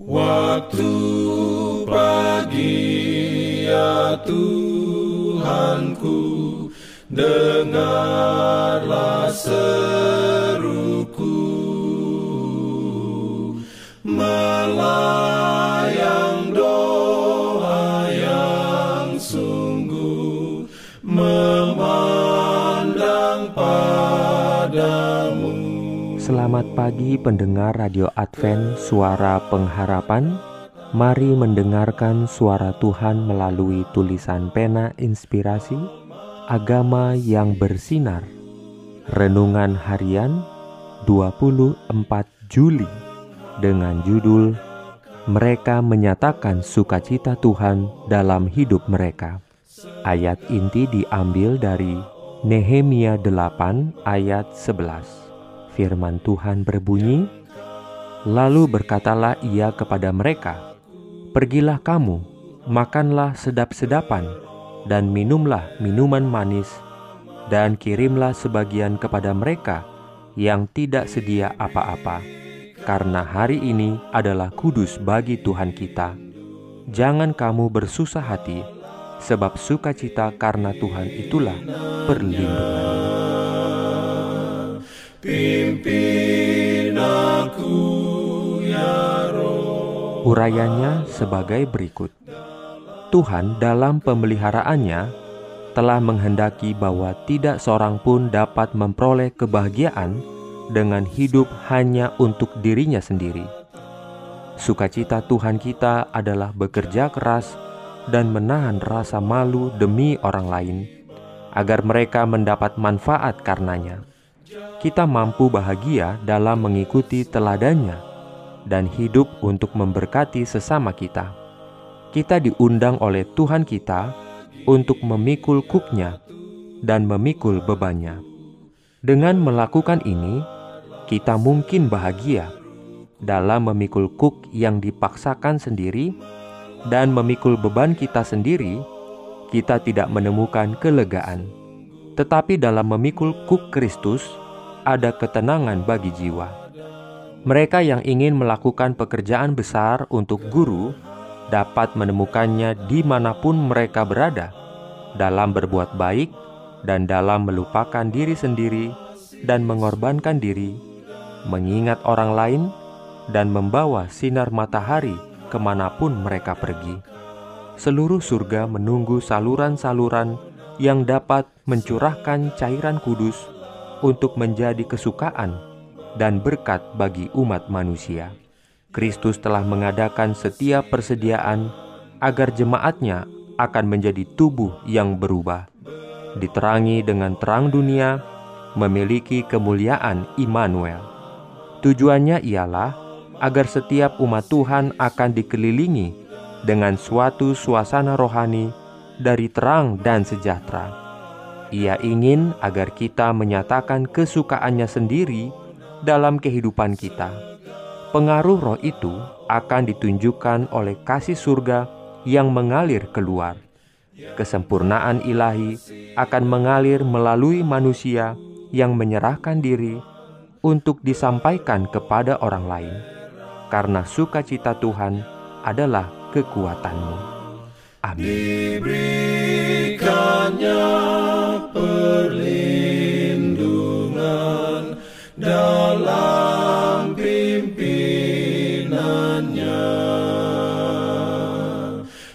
Waktu pagi ya Tuhanku Dengarlah seruku. Melayang Selamat pagi pendengar Radio Advent Suara Pengharapan. Mari mendengarkan suara Tuhan melalui tulisan pena inspirasi Agama yang bersinar. Renungan harian 24 Juli Dengan judul Mereka menyatakan sukacita Tuhan dalam hidup mereka. Ayat inti diambil dari Nehemia 8 ayat 11 Firman Tuhan berbunyi, Lalu berkatalah ia kepada mereka, Pergilah kamu, makanlah sedap-sedapan, dan minumlah minuman manis, dan kirimlah sebagian kepada mereka yang tidak sedia apa-apa, karena hari ini adalah kudus bagi Tuhan kita. Jangan kamu bersusah hati, sebab sukacita karena Tuhan itulah perlindungan. Pimpin aku ya Roh Urayanya sebagai berikut. Tuhan dalam pemeliharaannya telah menghendaki bahwa tidak seorang pun dapat memperoleh kebahagiaan dengan hidup hanya untuk dirinya sendiri. Sukacita Tuhan kita adalah bekerja keras dan menahan rasa malu demi orang lain, agar mereka mendapat manfaat karenanya kita mampu bahagia dalam mengikuti teladannya dan hidup untuk memberkati sesama kita. Kita diundang oleh Tuhan kita untuk memikul kuknya dan memikul bebannya. Dengan melakukan ini, kita mungkin bahagia dalam memikul kuk yang dipaksakan sendiri dan memikul beban kita sendiri, kita tidak menemukan kelegaan. Tetapi dalam memikul kuk Kristus, ada ketenangan bagi jiwa. Mereka yang ingin melakukan pekerjaan besar untuk guru dapat menemukannya di mana pun mereka berada, dalam berbuat baik dan dalam melupakan diri sendiri dan mengorbankan diri, mengingat orang lain, dan membawa sinar matahari ke mana pun mereka pergi. Seluruh surga menunggu saluran-saluran yang dapat mencurahkan cairan kudus untuk menjadi kesukaan dan berkat bagi umat manusia. Kristus telah mengadakan setiap persediaan agar jemaatnya akan menjadi tubuh yang berubah, diterangi dengan terang dunia, memiliki kemuliaan Immanuel. Tujuannya ialah agar setiap umat Tuhan akan dikelilingi dengan suatu suasana rohani dari terang dan sejahtera ia ingin agar kita menyatakan kesukaannya sendiri dalam kehidupan kita. Pengaruh roh itu akan ditunjukkan oleh kasih surga yang mengalir keluar. Kesempurnaan ilahi akan mengalir melalui manusia yang menyerahkan diri untuk disampaikan kepada orang lain, karena sukacita Tuhan adalah kekuatanmu. Amin. Pimpinannya.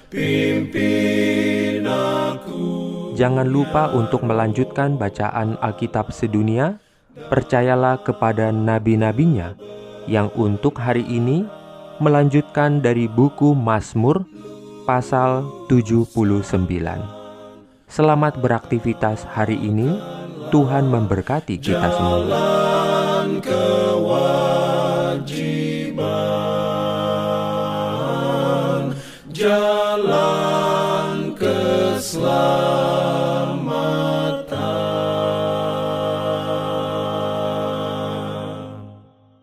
Pimpin aku. Jangan lupa untuk melanjutkan bacaan Alkitab sedunia. Percayalah kepada nabi-nabinya yang untuk hari ini melanjutkan dari buku Mazmur pasal 79. Selamat beraktivitas hari ini. Tuhan memberkati kita semua. love.